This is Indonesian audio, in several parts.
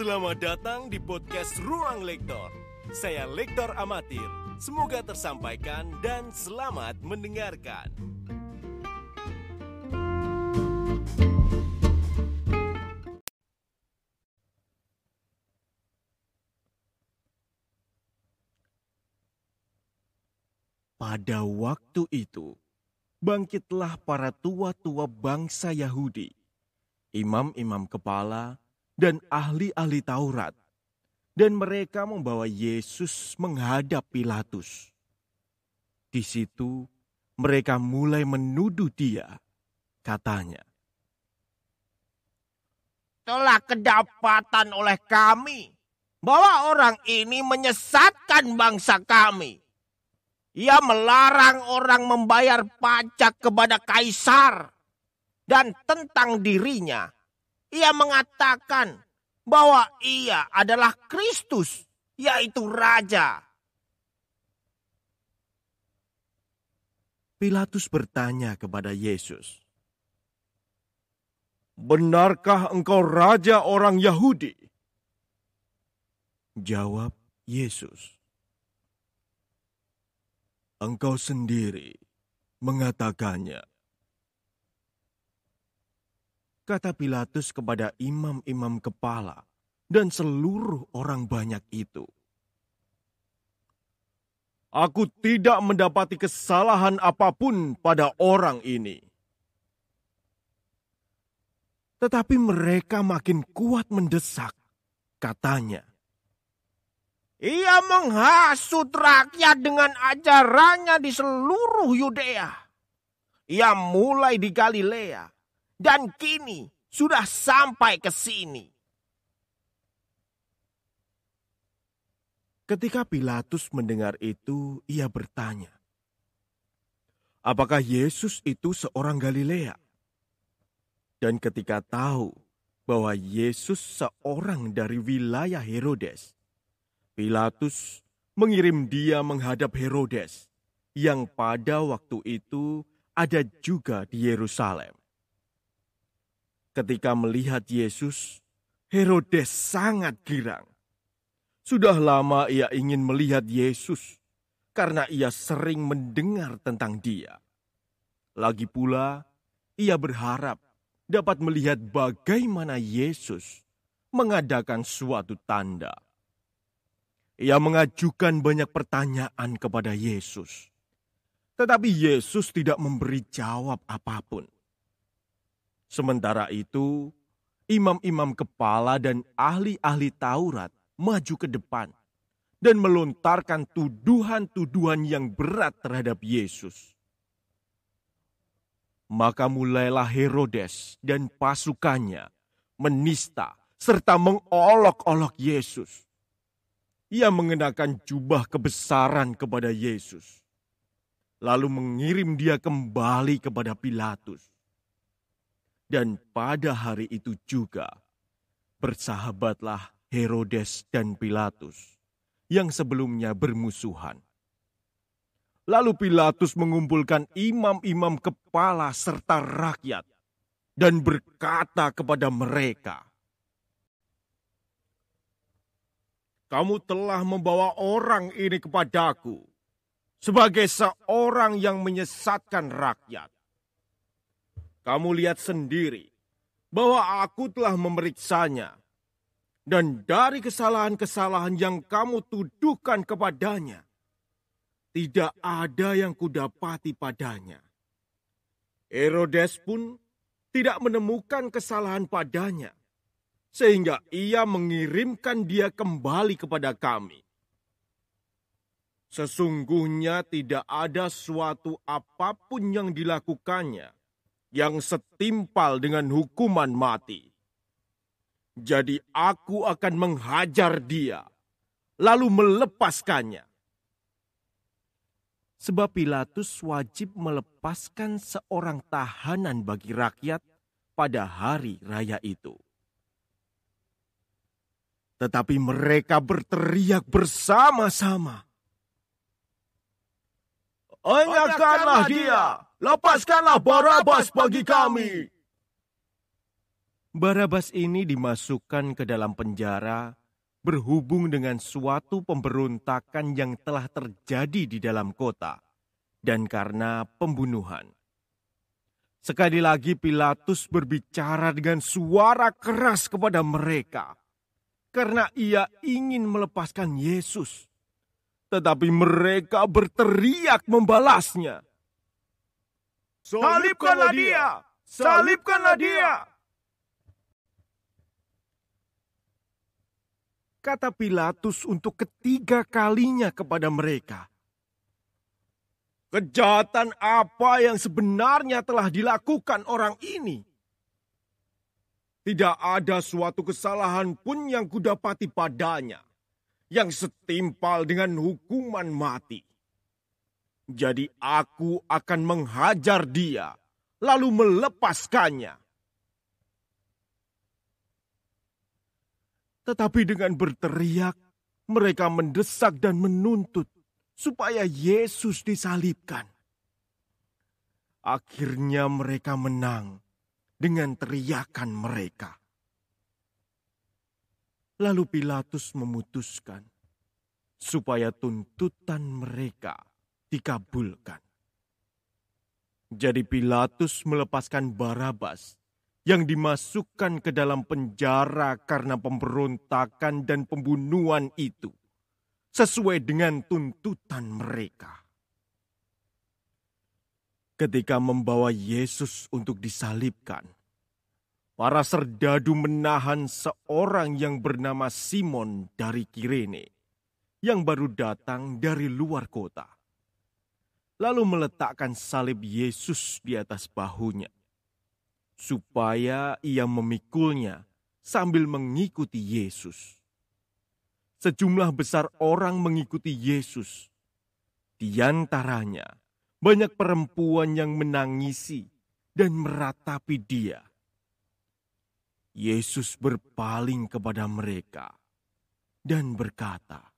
Selamat datang di podcast Ruang Lektor. Saya Lektor Amatir. Semoga tersampaikan dan selamat mendengarkan. Pada waktu itu, bangkitlah para tua-tua bangsa Yahudi, imam-imam kepala, dan ahli-ahli Taurat, dan mereka membawa Yesus menghadap Pilatus. Di situ mereka mulai menuduh dia, katanya. Telah kedapatan oleh kami bahwa orang ini menyesatkan bangsa kami. Ia melarang orang membayar pajak kepada kaisar. Dan tentang dirinya, ia mengatakan bahwa ia adalah Kristus, yaitu Raja. Pilatus bertanya kepada Yesus, Benarkah engkau raja orang Yahudi? Jawab Yesus, Engkau sendiri mengatakannya. Kata Pilatus kepada imam-imam kepala dan seluruh orang banyak itu. Aku tidak mendapati kesalahan apa pun pada orang ini. Tetapi mereka makin kuat mendesak, katanya. Ia menghasut rakyat dengan ajarannya di seluruh Yudea. Ia mulai di Galilea dan kini sudah sampai ke sini. Ketika Pilatus mendengar itu, ia bertanya, "Apakah Yesus itu seorang Galilea?" Dan ketika tahu bahwa Yesus seorang dari wilayah Herodes, Pilatus mengirim dia menghadap Herodes, yang pada waktu itu ada juga di Yerusalem. Ketika melihat Yesus, Herodes sangat girang. Sudah lama ia ingin melihat Yesus karena ia sering mendengar tentang dia. Lagi pula, ia berharap dapat melihat bagaimana Yesus mengadakan suatu tanda. Ia mengajukan banyak pertanyaan kepada Yesus, tetapi Yesus tidak memberi jawab apa pun. Sementara itu, imam-imam kepala dan ahli-ahli Taurat maju ke depan dan melontarkan tuduhan-tuduhan yang berat terhadap Yesus. Maka mulailah Herodes dan pasukannya menista serta mengolok-olok Yesus. Ia mengenakan jubah kebesaran kepada Yesus, lalu mengirim dia kembali kepada Pilatus dan pada hari itu juga bersahabatlah Herodes dan Pilatus yang sebelumnya bermusuhan. Lalu Pilatus mengumpulkan imam-imam kepala serta rakyat dan berkata kepada mereka, "Kamu telah membawa orang ini kepadaku sebagai seorang yang menyesatkan rakyat kamu lihat sendiri bahwa aku telah memeriksanya. Dan dari kesalahan-kesalahan yang kamu tuduhkan kepadanya, tidak ada yang kudapati padanya. Herodes pun tidak menemukan kesalahan padanya, sehingga ia mengirimkan dia kembali kepada kami. Sesungguhnya tidak ada suatu apa pun yang dilakukannya yang setimpal dengan hukuman mati. Jadi aku akan menghajar dia, lalu melepaskannya. Sebab Pilatus wajib melepaskan seorang tahanan bagi rakyat pada hari raya itu. Tetapi mereka berteriak bersama-sama. Anyakanlah dia! Lepaskanlah Barabas bagi kami. Barabas ini dimasukkan ke dalam penjara berhubung dengan suatu pemberontakan yang telah terjadi di dalam kota dan karena pembunuhan. Sekali lagi Pilatus berbicara dengan suara keras kepada mereka karena ia ingin melepaskan Yesus. Tetapi mereka berteriak membalasnya. Salibkanlah dia! Salibkanlah dia! Kata Pilatus untuk ketiga kalinya kepada mereka. Kejahatan apa yang sebenarnya telah dilakukan orang ini? Tidak ada suatu kesalahan pun yang kudapati padanya yang setimpal dengan hukuman mati. Jadi aku akan menghajar dia, lalu melepaskannya. Tetapi dengan berteriak, mereka mendesak dan menuntut supaya Yesus disalibkan. Akhirnya mereka menang dengan teriakan mereka. Lalu Pilatus memutuskan supaya tuntutan mereka dikabulkan. Jadi Pilatus melepaskan Barabas yang dimasukkan ke dalam penjara karena pemberontakan dan pembunuhan itu, sesuai dengan tuntutan mereka. Ketika membawa Yesus untuk disalibkan, para serdadu menahan seorang yang bernama Simon dari Kirene, yang baru datang dari luar kota. Lalu meletakkan salib Yesus di atas bahunya supaya ia memikulnya sambil mengikuti Yesus. Sejumlah besar orang mengikuti Yesus. Di antaranya, banyak perempuan yang menangisi dan meratapi dia. Yesus berpaling kepada mereka dan berkata,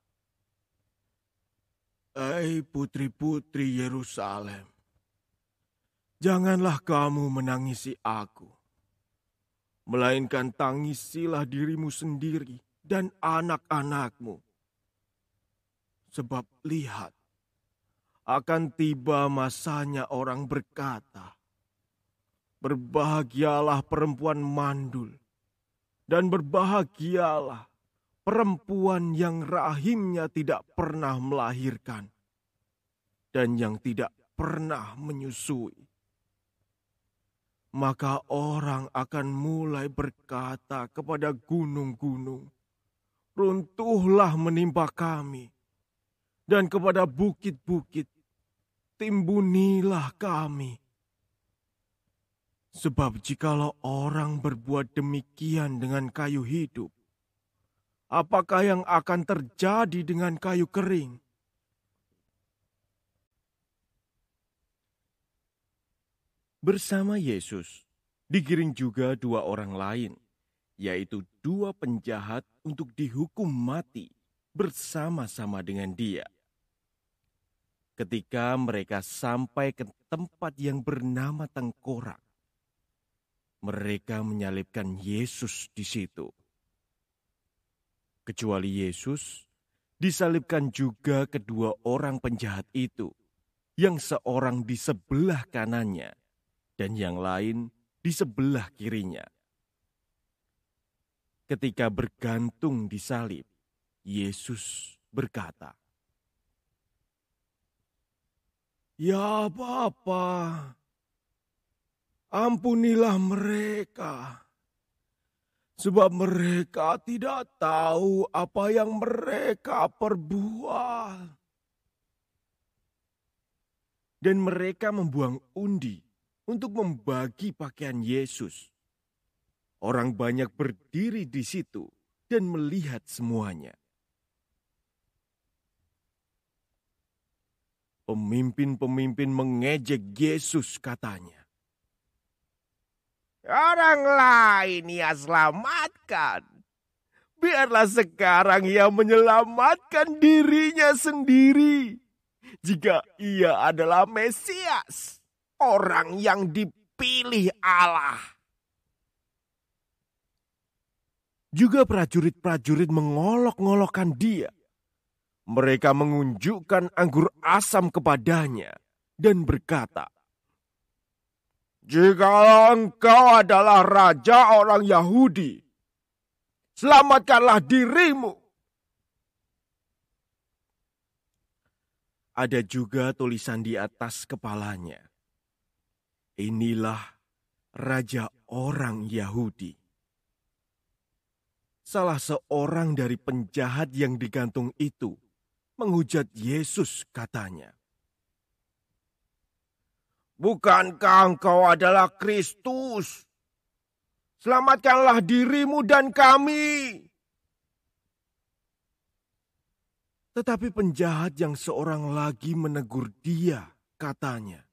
Hai putri-putri Yerusalem, Janganlah kamu menangisi aku, melainkan tangisilah dirimu sendiri dan anak-anakmu. Sebab lihat, akan tiba masanya orang berkata, Berbahagialah perempuan mandul, dan berbahagialah perempuan yang rahimnya tidak pernah melahirkan, dan yang tidak pernah menyusui maka orang akan mulai berkata kepada gunung-gunung, "Runtuhlah menimpa kami," dan kepada bukit-bukit, "Timbunilah kami." Sebab jikalau orang berbuat demikian dengan kayu hidup, apakah yang akan terjadi dengan kayu kering? Bersama Yesus, digiring juga dua orang lain, yaitu dua penjahat untuk dihukum mati bersama-sama dengan dia. Ketika mereka sampai ke tempat yang bernama Tengkorak, mereka menyalibkan Yesus di situ. Kecuali Yesus, disalibkan juga kedua orang penjahat itu, yang seorang di sebelah kanannya dan yang lain di sebelah kirinya. Ketika bergantung di salib, Yesus berkata, Ya Bapa, ampunilah mereka, sebab mereka tidak tahu apa yang mereka perbuat. Dan mereka membuang undi untuk membagi pakaian Yesus. Orang banyak berdiri di situ dan melihat semuanya. Pemimpin-pemimpin mengejek Yesus katanya. Orang lain ia selamatkan. Biarlah sekarang ia menyelamatkan dirinya sendiri. Jika ia adalah Mesias orang yang dipilih Allah. Juga prajurit-prajurit mengolok-ngolokkan dia. Mereka mengunjukkan anggur asam kepadanya dan berkata, Jika engkau adalah raja orang Yahudi, selamatkanlah dirimu. Ada juga tulisan di atas kepalanya. Inilah raja orang Yahudi. Salah seorang dari penjahat yang digantung itu menghujat Yesus katanya. Bukankah engkau adalah Kristus? Selamatkanlah dirimu dan kami. Tetapi penjahat yang seorang lagi menegur dia, katanya,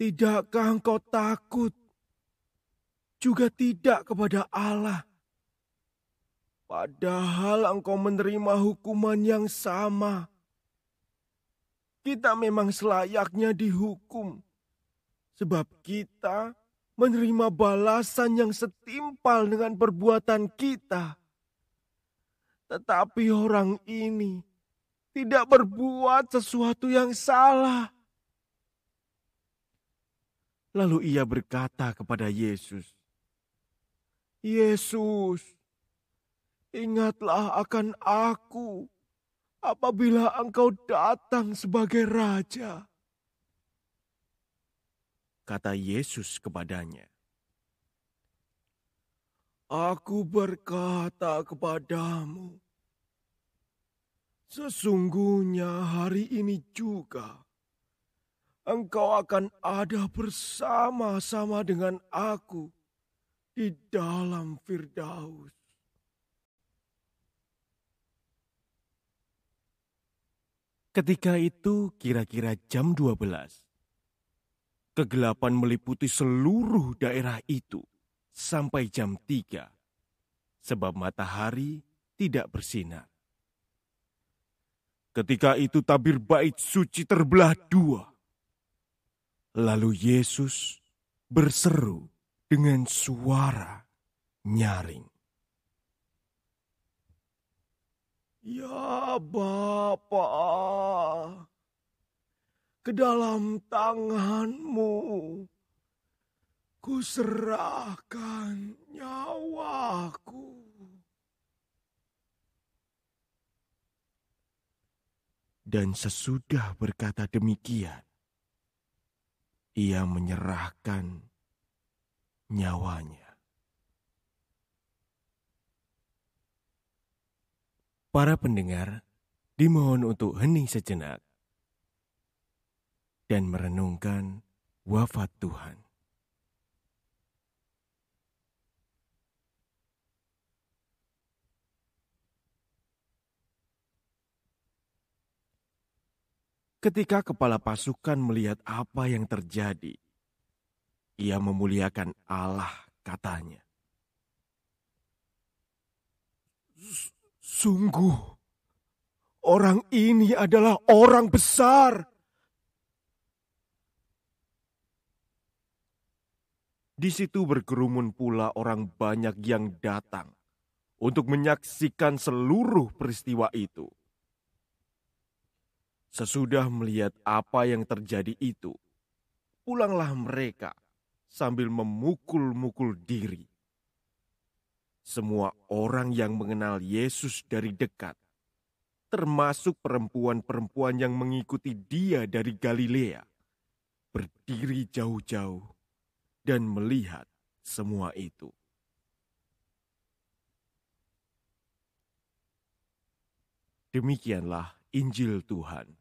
Tidakkah engkau takut? Juga tidak kepada Allah. Padahal engkau menerima hukuman yang sama. Kita memang selayaknya dihukum. Sebab kita menerima balasan yang setimpal dengan perbuatan kita. Tetapi orang ini tidak berbuat sesuatu yang salah. Lalu ia berkata kepada Yesus, "Yesus, ingatlah akan aku apabila engkau datang sebagai raja." Kata Yesus kepadanya, Aku berkata kepadamu, sesungguhnya hari ini juga engkau akan ada bersama-sama dengan aku di dalam Firdaus. Ketika itu kira-kira jam 12. Kegelapan meliputi seluruh daerah itu sampai jam tiga, sebab matahari tidak bersinar. Ketika itu tabir bait suci terbelah dua. Lalu Yesus berseru dengan suara nyaring. Ya Bapa, ke dalam tanganmu Kuserahkan nyawaku. Dan sesudah berkata demikian, ia menyerahkan nyawanya. Para pendengar dimohon untuk hening sejenak dan merenungkan wafat Tuhan. Ketika kepala pasukan melihat apa yang terjadi, ia memuliakan Allah, katanya. Sungguh, orang ini adalah orang besar. Di situ berkerumun pula orang banyak yang datang untuk menyaksikan seluruh peristiwa itu. Sesudah melihat apa yang terjadi itu, pulanglah mereka sambil memukul-mukul diri. Semua orang yang mengenal Yesus dari dekat, termasuk perempuan-perempuan yang mengikuti dia dari Galilea, berdiri jauh-jauh dan melihat semua itu. Demikianlah Injil Tuhan.